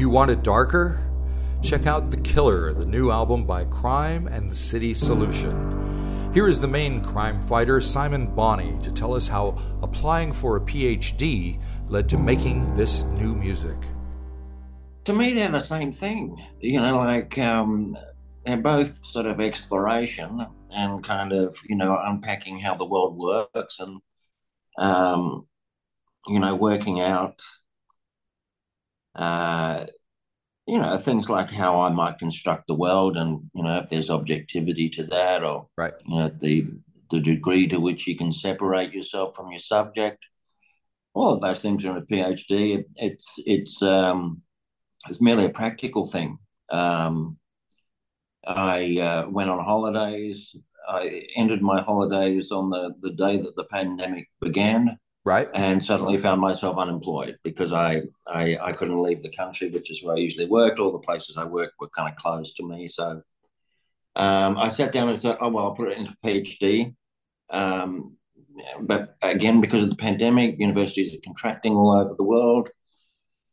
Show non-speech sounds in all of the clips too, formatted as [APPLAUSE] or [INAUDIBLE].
You want it darker? Check out The Killer, the new album by Crime and the City Solution. Here is the main crime fighter, Simon Bonney, to tell us how applying for a PhD led to making this new music. To me, they're the same thing. You know, like um, they're both sort of exploration and kind of, you know, unpacking how the world works and, um, you know, working out uh, you know things like how I might construct the world, and you know if there's objectivity to that, or right, you know the the degree to which you can separate yourself from your subject. All of those things are in a PhD. It, it's it's um, it's merely a practical thing. Um, I uh, went on holidays. I ended my holidays on the, the day that the pandemic began right. And suddenly found myself unemployed because I, I i couldn't leave the country which is where i usually worked. All the places i worked were kind of closed to me. So um, i sat down and said oh well i'll put it into phd um, but again because of the pandemic universities are contracting all over the world.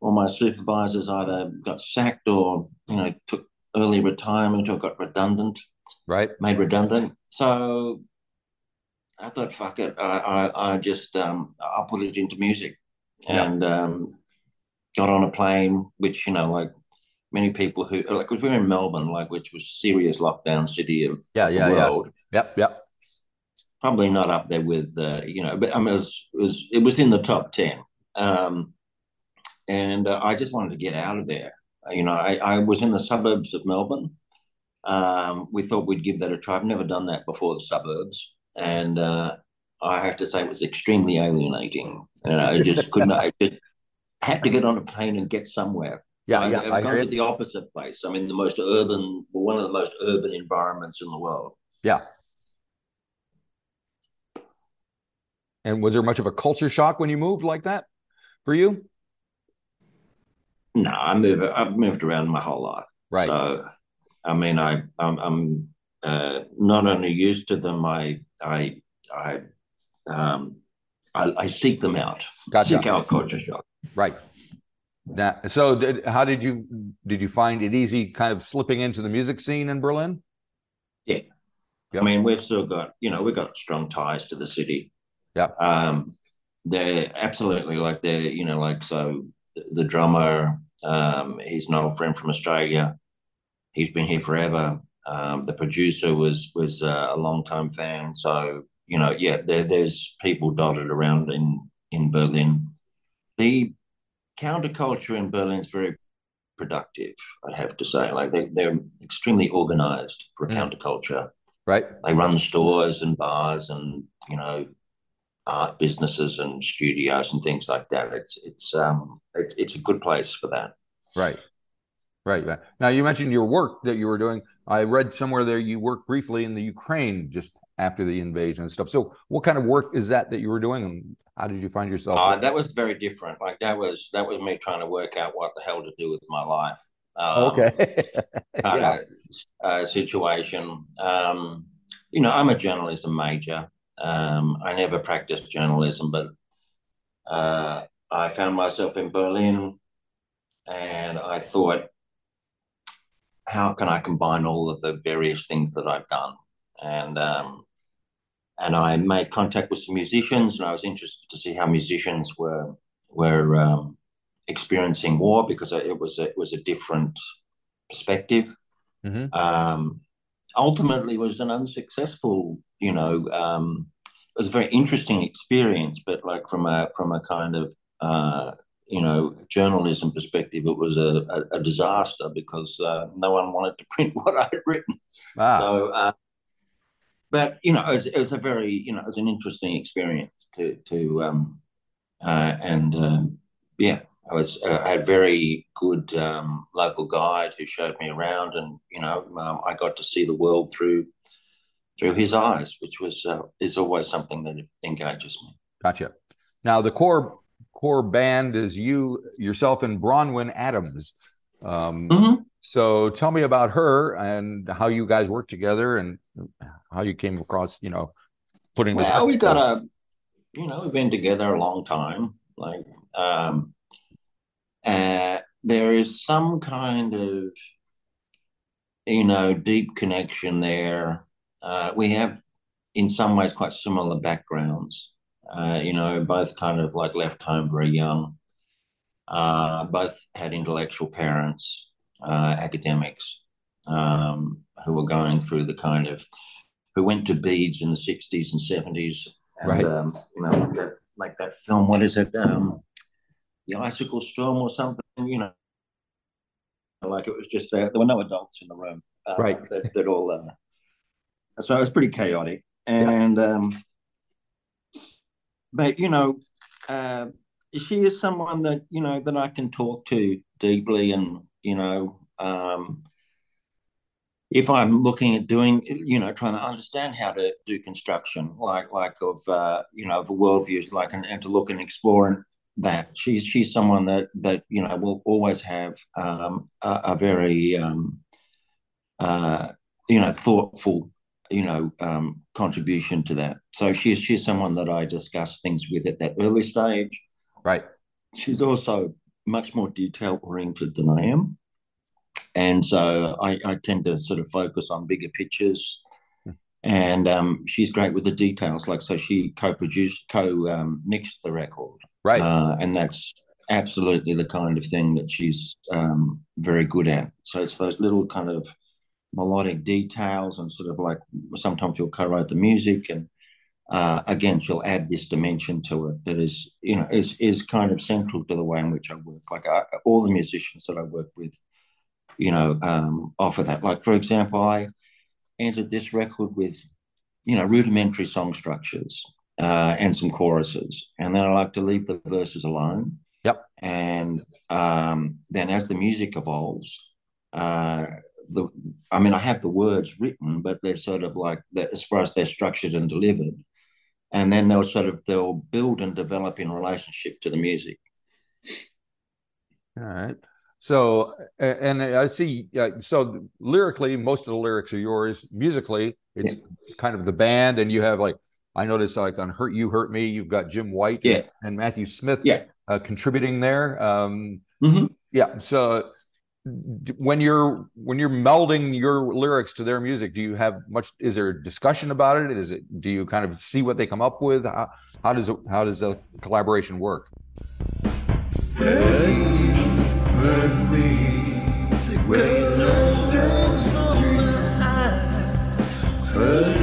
All my supervisors either got sacked or you know took early retirement or got redundant. Right. Made redundant. So I thought, fuck it, I, I, I just um, I'll put it into music, and um, got on a plane, which you know, like many people who like we were in Melbourne, like which was serious lockdown city of yeah, yeah, the world. Yeah. Yep, yep. Probably not up there with uh, you know, but I mean, it was, it was it was in the top ten, um, and uh, I just wanted to get out of there. You know, I, I was in the suburbs of Melbourne. Um, we thought we'd give that a try. I've never done that before, the suburbs and uh, I have to say it was extremely alienating. And I just couldn't. I just had to get on a plane and get somewhere. Yeah, so yeah. I've, I've gone to the opposite place. I mean, the most urban, one of the most urban environments in the world. Yeah. And was there much of a culture shock when you moved like that for you? No, I moved. I've moved around my whole life. Right. So, I mean, I I'm, I'm uh, not only used to them, I I I um, I, I seek them out. Gotcha. Seek out culture shock. Right. Now, so did, how did you did you find it easy, kind of slipping into the music scene in Berlin? Yeah, yep. I mean we've still got you know we've got strong ties to the city. Yeah. Um, they're absolutely like they're you know like so the, the drummer um, he's an old friend from Australia. He's been here forever. Um, the producer was was uh, a long time fan, so you know, yeah, there, there's people dotted around in in Berlin. The counterculture in Berlin is very productive. I'd have to say, like they they're extremely organized for a mm. counterculture. Right. They run stores and bars and you know art businesses and studios and things like that. It's it's um it, it's a good place for that. Right. Right. Now you mentioned your work that you were doing. I read somewhere there you worked briefly in the Ukraine just after the invasion and stuff. So what kind of work is that that you were doing and how did you find yourself? Uh, that was very different. Like that was that was me trying to work out what the hell to do with my life. Um, okay. [LAUGHS] yeah. uh, situation. Um, you know, I'm a journalism major. Um, I never practiced journalism, but uh, I found myself in Berlin and I thought, how can I combine all of the various things that I've done? And um, and I made contact with some musicians, and I was interested to see how musicians were were um, experiencing war because it was a, it was a different perspective. Mm-hmm. Um, ultimately, it was an unsuccessful, you know, um, it was a very interesting experience, but like from a from a kind of uh, you know, journalism perspective, it was a, a, a disaster because uh, no one wanted to [LAUGHS] print what I had written. Ah. So, uh, but you know, it was, it was, a very, you know, it was an interesting experience to to um, uh, and um, yeah, I was uh, I had very good um, local guide who showed me around, and you know, um, I got to see the world through through his eyes, which was uh, is always something that engages me. Gotcha. Now, the core core band is you yourself and Bronwyn Adams. Um, mm-hmm. So tell me about her and how you guys work together and how you came across, you know, putting this. Well, we got a, you know, we've been together a long time. Like, um, uh, there is some kind of you know deep connection there. Uh, we have, in some ways, quite similar backgrounds. Uh, you know, both kind of like left home very young. Uh, both had intellectual parents, uh, academics, um, who were going through the kind of who went to Beads in the '60s and '70s, and Right. um, you know, like that, like that film. What is it? Um, the Icicle Storm or something. You know, like it was just uh, there were no adults in the room. Uh, Right. That, that all. Uh, so it was pretty chaotic, and um, but you know, uh, she is someone that you know that I can talk to deeply, and you know, um, if I'm looking at doing, you know, trying to understand how to do construction, like like of uh, you know, of a worldviews, like and, and to look and explore that. She's she's someone that that you know will always have um, a, a very um, uh, you know thoughtful you know um, contribution to that. So she's she's someone that I discuss things with at that early stage. Right. She's also much more detail oriented than I am. And so I, I tend to sort of focus on bigger pictures. And um, she's great with the details. Like, so she co produced, co um, mixed the record. Right. Uh, and that's absolutely the kind of thing that she's um, very good at. So it's those little kind of melodic details and sort of like sometimes she'll co-write the music and uh, again she'll add this dimension to it that is you know is is kind of central to the way in which I work. Like I, all the musicians that I work with, you know, um, offer that. Like for example, I entered this record with you know rudimentary song structures uh, and some choruses, and then I like to leave the verses alone. Yep. And um, then as the music evolves, uh, the I mean I have the words written, but they're sort of like that as far as they're structured and delivered, and then they'll sort of they'll build and develop in relationship to the music. All right. So, and I see, so lyrically, most of the lyrics are yours. Musically, it's kind of the band, and you have like, I noticed like on Hurt You, Hurt Me, you've got Jim White Yeah. and Matthew Smith Yeah. uh, contributing there. Um, Mhm. Yeah. So, when you're when you're melding your lyrics to their music, do you have much? Is there a discussion about it? Is it? Do you kind of see what they come up with? How, how does it? How does the collaboration work? Hurt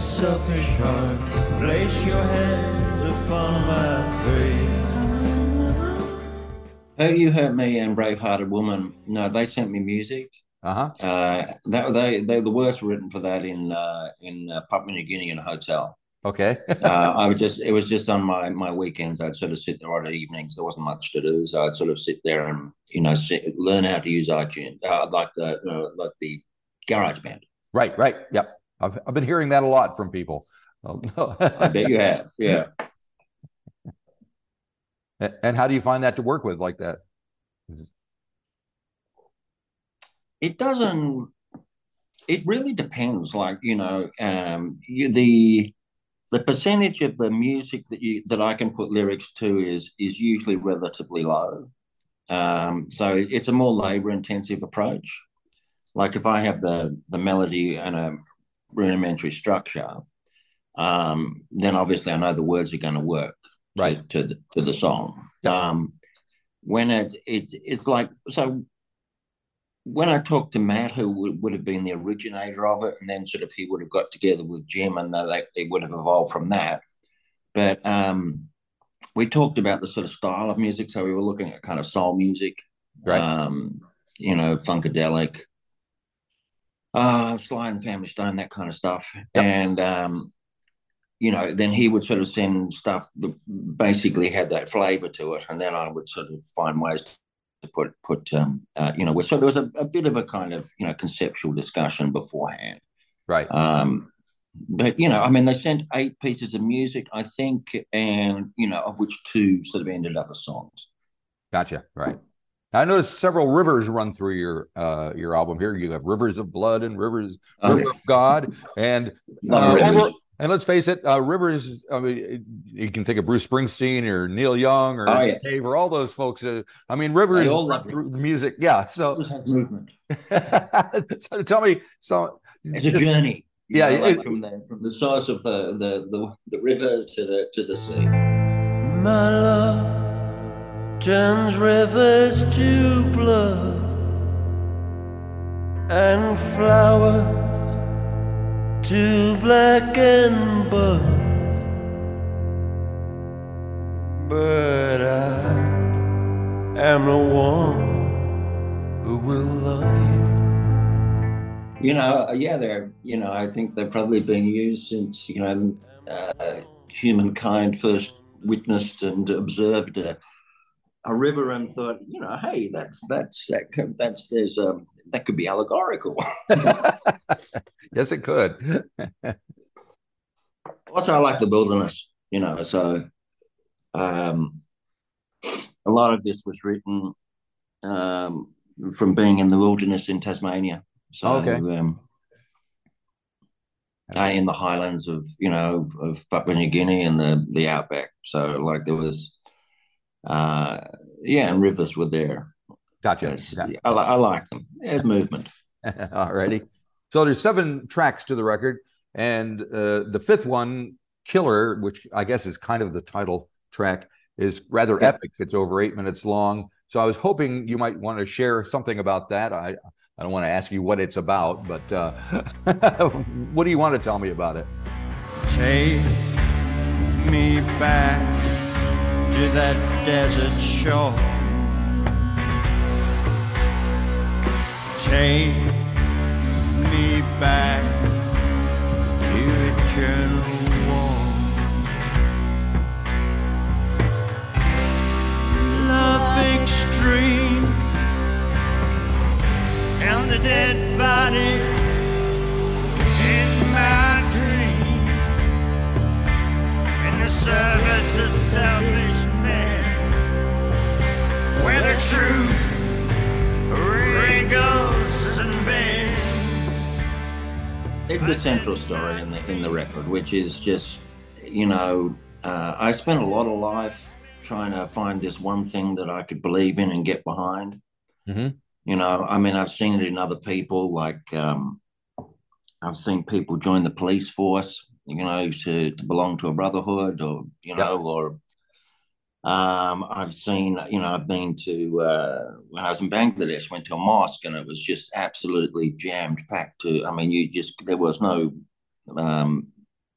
that selfish heart. Place your hand upon my face. Hurt You Hurt Me and Bravehearted Woman. No, they sent me music. Uh huh. Uh, that they they the words were written for that in uh, in uh, Papua New Guinea in a hotel. Okay. [LAUGHS] uh, I would just it was just on my my weekends. I'd sort of sit there on the evenings. There wasn't much to do, so I'd sort of sit there and you know sit, learn how to use iTunes, uh, like the uh, like the Garage Band. Right, right. Yep. I've, I've been hearing that a lot from people. I bet you have. [LAUGHS] Yeah. And and how do you find that to work with like that? It doesn't. It really depends. Like you know, um, you, the the percentage of the music that you that I can put lyrics to is is usually relatively low. Um, so it's a more labor intensive approach. Like if I have the the melody and a rudimentary structure, um, then obviously I know the words are going to work Right. to the, to the song. Yep. Um, when it, it it's like so when I talked to Matt, who would, would have been the originator of it, and then sort of he would have got together with Jim, and they it would have evolved from that. But um, we talked about the sort of style of music, so we were looking at kind of soul music, Right. um, you know, funkadelic, uh, Sly and the Family Stone, that kind of stuff, Yep. and um, you know, then he would sort of send stuff that basically had that flavor to it, and then I would sort of find ways to put put um, uh, you know, so there was a, a bit of a kind of you know conceptual discussion beforehand. Right. Um, but you know, I mean, they sent eight pieces of music, I think, and you know, of which two sort of ended up as songs. Gotcha. Right. I noticed several rivers run through your uh, your album here. You have Rivers of Blood and Rivers Oh, River of God, and [LAUGHS] uh, and, and let's face it, uh, Rivers. I mean, you can think of Bruce Springsteen or Neil Young or Oh, yeah. Dave or all those folks. Uh, I mean, Rivers all love through the music. Yeah. So, movement. [LAUGHS] so tell me, so It's a journey. Yeah, know, like it- from the from the source of the, the the the river to the to the sea. My love turns rivers to blood and flowers to blackened buds. But I am the one who will love you. You know, yeah, they're you know, I think they've probably been used since you know uh, humankind first witnessed and observed a, a river and thought, you know, hey, that's that's that could, that's there's um that could be allegorical. [LAUGHS] yes, it could. [LAUGHS] also, I like the wilderness, you know, so um, a lot of this was written um, from being in the wilderness in Tasmania. So, Okay. um, uh, in the highlands of you know of Papua New Guinea and the the outback. So, like there was, uh, yeah, and rivers were there. Gotcha. Yes, Yeah. I, I like them. Yeah, movement. [LAUGHS] Alrighty. So there's seven tracks to the record, and uh, the fifth one, "Killer," which I guess is kind of the title track, is rather Yeah. epic. It's over eight minutes long. So I was hoping you might want to share something about that. I I don't want to ask you what it's about, but uh, [LAUGHS] what do you want to tell me about it? Take me back to that desert shore. Take me back to eternal warmth. Love extreme and the dead body in my dream in the service of selfish where the truth wrinkles and bends It's the central story in the in the record, which is just, you know, uh, I spent a lot of life trying to find this one thing that I could believe in and get behind. Mhm. You know, I mean, I've seen it in other people. Like, um, I've seen people join the police force, you know, to, to belong to a brotherhood, or you know, or um, I've seen, you know, I've been to uh, when I was in Bangladesh, went to a mosque, and it was just absolutely jammed packed. To, I mean, you just there was no, um,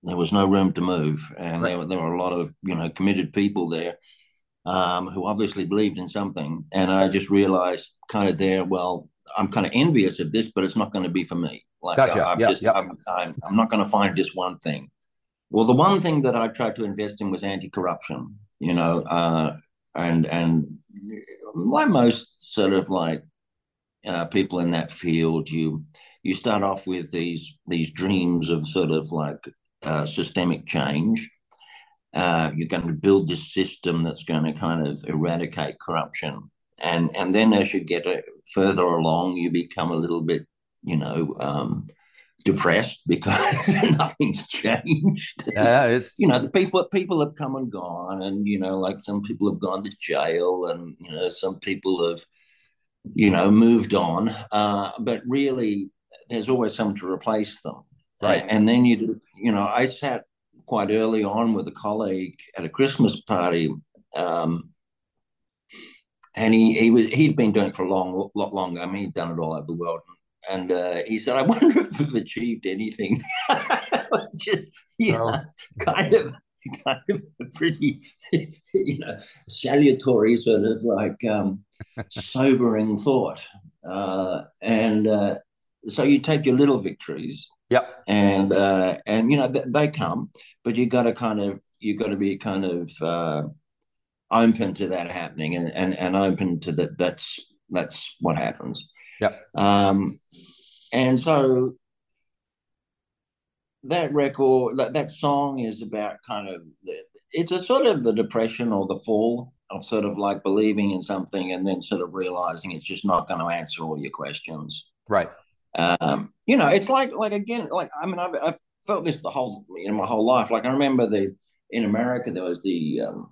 there was no room to move, and there, were- there were a lot of you know committed people there, um, who obviously believed in something, and I just realized kind of there, well, I'm kind of envious of this, but it's not going to be for me. Like Gotcha. I, am Yeah, just, yeah. I'm, I'm, I'm not going to find this one thing. Well, the one thing that I tried to invest in was anti-corruption, you know, uh, and and like most sort of like uh, people in that field, you you start off with these these dreams of sort of like uh, systemic change. Uh, you're going to build this system that's going to kind of eradicate corruption, and and then as you get uh, further along, you become a little bit, you know, um, depressed because [LAUGHS] nothing's changed. Yeah, it's you know the people people have come and gone and you know like some people have gone to jail and you know some people have you know moved on. Uh, but really there's always someone to replace them. Right. and then you you know i sat quite early on with a colleague at a christmas party um, and he, he was he'd been doing it for a long lot longer. I mean he'd done it all over the world and uh, he said i wonder if we've achieved anything. [LAUGHS] Just you know, kind of kind of a pretty [LAUGHS] you know salutary sort of like um sobering thought. Uh and uh so you take your little victories Yep. and uh and you know th- they come but you got to kind of you got to be kind of uh open to that happening and and, and open to that that's that's what happens Yep. um and so that record that, that song is about kind of the, it's a sort of the depression or the fall of sort of like believing in something and then sort of realizing it's just not going to answer all your questions. Right. Um, you know, it's like like again, like I mean, I've, I've felt this the whole you know my whole life. Like I remember the in America there was the um,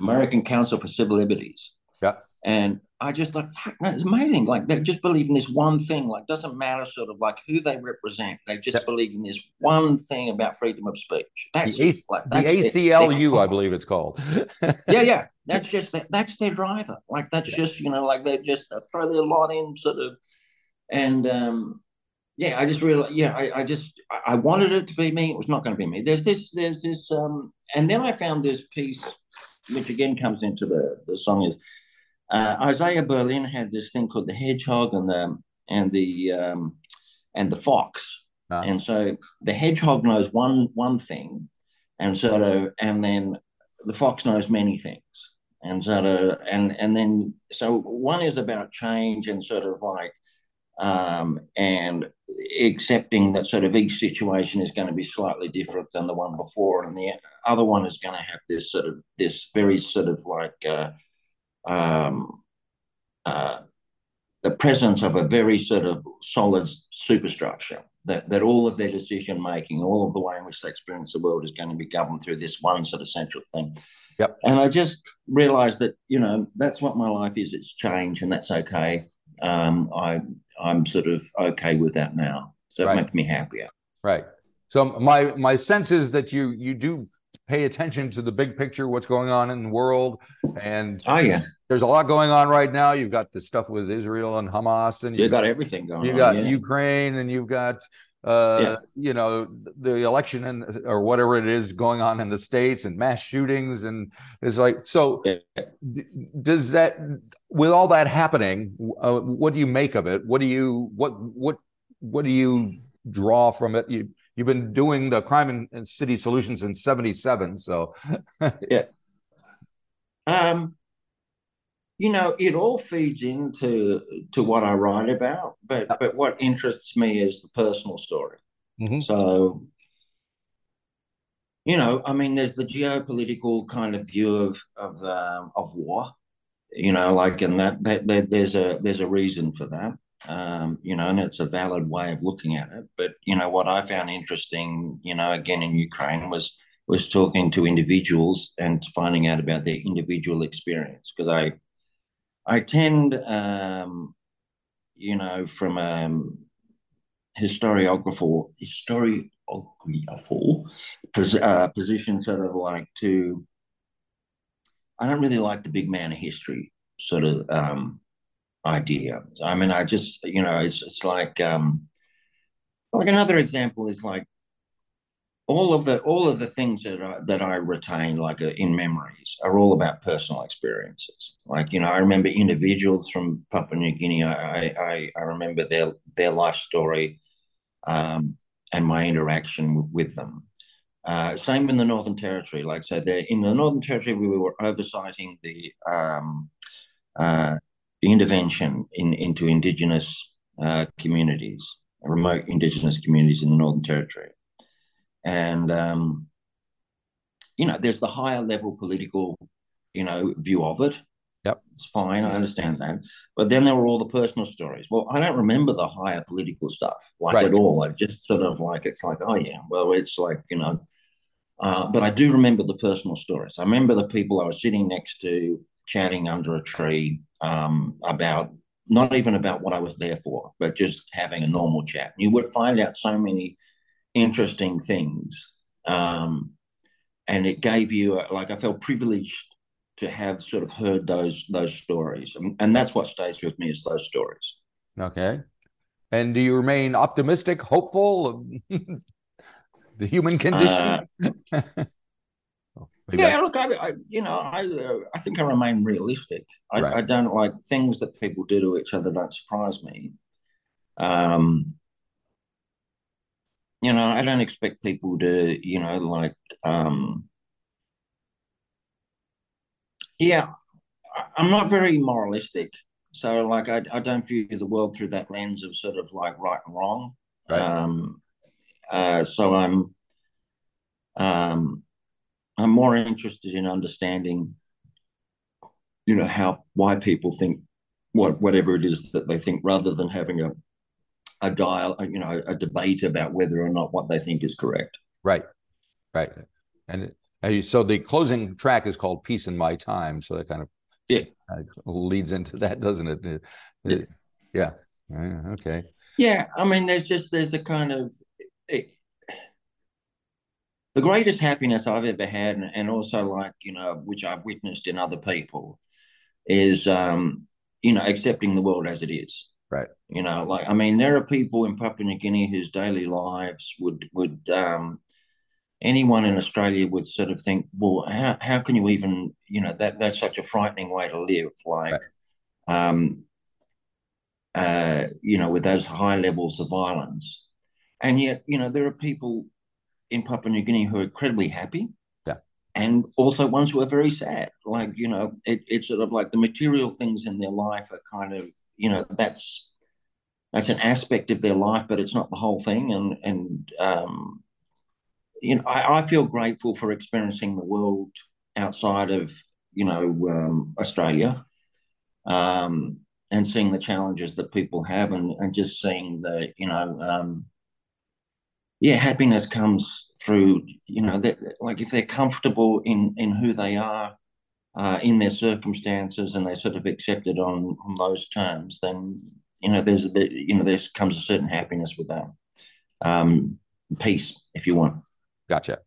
American Council for Civil Liberties. Yeah. And I just like, fuck, no, it's amazing. Like they just believe in this one thing. Like doesn't matter sort of like who they represent. They just believe in this one thing about freedom of speech. That's the, A- like the ACLU, I believe it's called. [LAUGHS] yeah, yeah. [LAUGHS] That's just that. That's their driver. Like that's yeah. just you know like they just throw their lot in sort of, and um, yeah, I just realized. Yeah, I, I just I wanted it to be me. It was not going to be me. There's this. There's this. Um, and then I found this piece, which again comes into the the song is uh, Isaiah Berlin had this thing called the hedgehog and the and the um, and the fox, ah. and so the hedgehog knows one one thing, and sort of, and then the fox knows many things, and sort of, and and then so one is about change and sort of like, um, and accepting that sort of each situation is going to be slightly different than the one before, and the other one is going to have this sort of this very sort of like. Uh, um, uh, the presence of a very sort of solid superstructure that, that all of their decision making, all of the way in which they experience the world is going to be governed through this one sort of central thing. Yep. And I just realized that, you know, that's what my life is. It's change and that's okay. Um, I, I'm sort of okay with that now. So right. it makes me happier. Right. So my, my sense is that you, you do pay attention to the big picture, what's going on in the world. And oh yeah, there's a lot going on right now. You've got the stuff with Israel and Hamas, and you've got, got everything going. You've got yeah. Ukraine, and you've got uh, yeah. you know the election and or whatever it is going on in the states and mass shootings and it's like so yeah. d- does that with all that happening uh, what do you make of it what do you what what what do you draw from it you you've been doing the crime and, and city solutions in 77 so. [LAUGHS] Yeah. Um you know it all feeds into to what i write about but but what interests me is the personal story. Mm-hmm. so you know i mean there's the geopolitical kind of view of of um, of war you know like and that, that, that there's a there's a reason for that um, you know, and it's a valid way of looking at it. But you know, what I found interesting, you know, again in Ukraine was was talking to individuals and finding out about their individual experience because I I tend, um, you know, from a um, historiographer historiographer uh, position, sort of like to. I don't really like the big man of history sort of um, idea. I mean, I just, you know, it's, it's like, um, like another example is like all of the all of the things that I, that I retain, like uh, in memories, are all about personal experiences. Like, you know, I remember individuals from Papua New Guinea. I I, I remember their their life story, um, and my interaction with them. Uh, same in the Northern Territory. Like, so there in the Northern Territory, we were oversighting the um, uh, intervention in, into Indigenous uh, communities, remote Indigenous communities in the Northern Territory. And, um, you know, there's the higher level political, you know, view of it. Yep. It's fine. I understand that. But then there were all the personal stories. Well, I don't remember the higher political stuff like right. at all. I just sort of like, it's like, oh, yeah, well, it's like, you know, uh, but I do remember the personal stories. I remember the people I was sitting next to chatting under a tree um, about not even about what I was there for, but just having a normal chat. You would find out so many interesting things. Um, and it gave you, like, I felt privileged to have sort of heard those those stories, and, and that's what stays with me is those stories. Okay, and do you remain optimistic, hopeful? [LAUGHS] the human condition. Uh, [LAUGHS] yeah, look, I, I, you know, I, uh, I think I remain realistic. I, right. I, don't like things that people do to each other don't surprise me. Um, you know, I don't expect people to, you know, like, um, yeah, I'm not very moralistic. So, like, I, I don't view the world through that lens of sort of like right and wrong. Right. Um, uh, so I'm, um, I'm more interested in understanding you know how why people think what whatever it is that they think, rather than having a a dial, you know, a debate about whether or not what they think is correct. Right, right, and so the closing track is called "Peace in My Time," so that kind of yeah leads into that, doesn't it? it yeah. yeah. Okay. Yeah, I mean, there's just there's a kind of it, the greatest happiness I've ever had, and also like you know, which I've witnessed in other people, is um, you know, accepting the world as it is. Right. You know, like I mean, there are people in Papua New Guinea whose daily lives would would um, anyone in Australia would sort of think, well, how how can you even, you know, that that's such a frightening way to live, like, right. um, uh, you know, with those high levels of violence, and yet, you know, there are people in Papua New Guinea who are incredibly happy, Yeah. and also ones who are very sad. Like, you know, it, it's sort of like the material things in their life are kind of, you know, that's that's an aspect of their life, but it's not the whole thing. And and um, you know, I, I feel grateful for experiencing the world outside of you know um, Australia, um, and seeing the challenges that people have, and and just seeing the you know um, yeah, happiness comes through, you know, that like if they're comfortable in in who they are, uh, in their circumstances, and they sort of accept it on on those terms, then you know, there's the, you know, there comes a certain happiness with that, um, peace, if you want. Gotcha.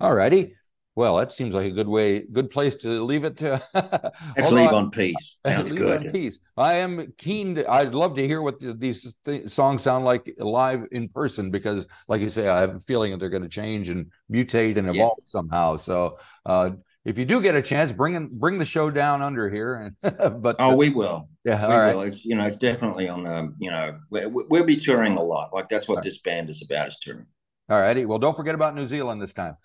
All righty. Well, that seems like a good way, good place to leave it. To [LAUGHS] Let's leave on peace. [LAUGHS] Sounds good. peace. I am keen. To, I'd love to hear what the, these th- songs sound like live in person because, like you say, I have a feeling that they're going to change and mutate and evolve yeah. somehow. So, uh, if you do get a chance, bring in, bring the show down under here. [LAUGHS] but oh, we will. Yeah, we right. will. It's you know, it's definitely on the you know, we'll be touring a lot. Like that's what right. this band is about is touring. All righty. Well, don't forget about New Zealand this time.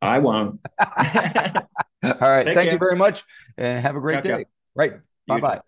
I won't. [LAUGHS] All right. Take Thank care. you very much and have a great ciao, day. Ciao. Right. Bye bye.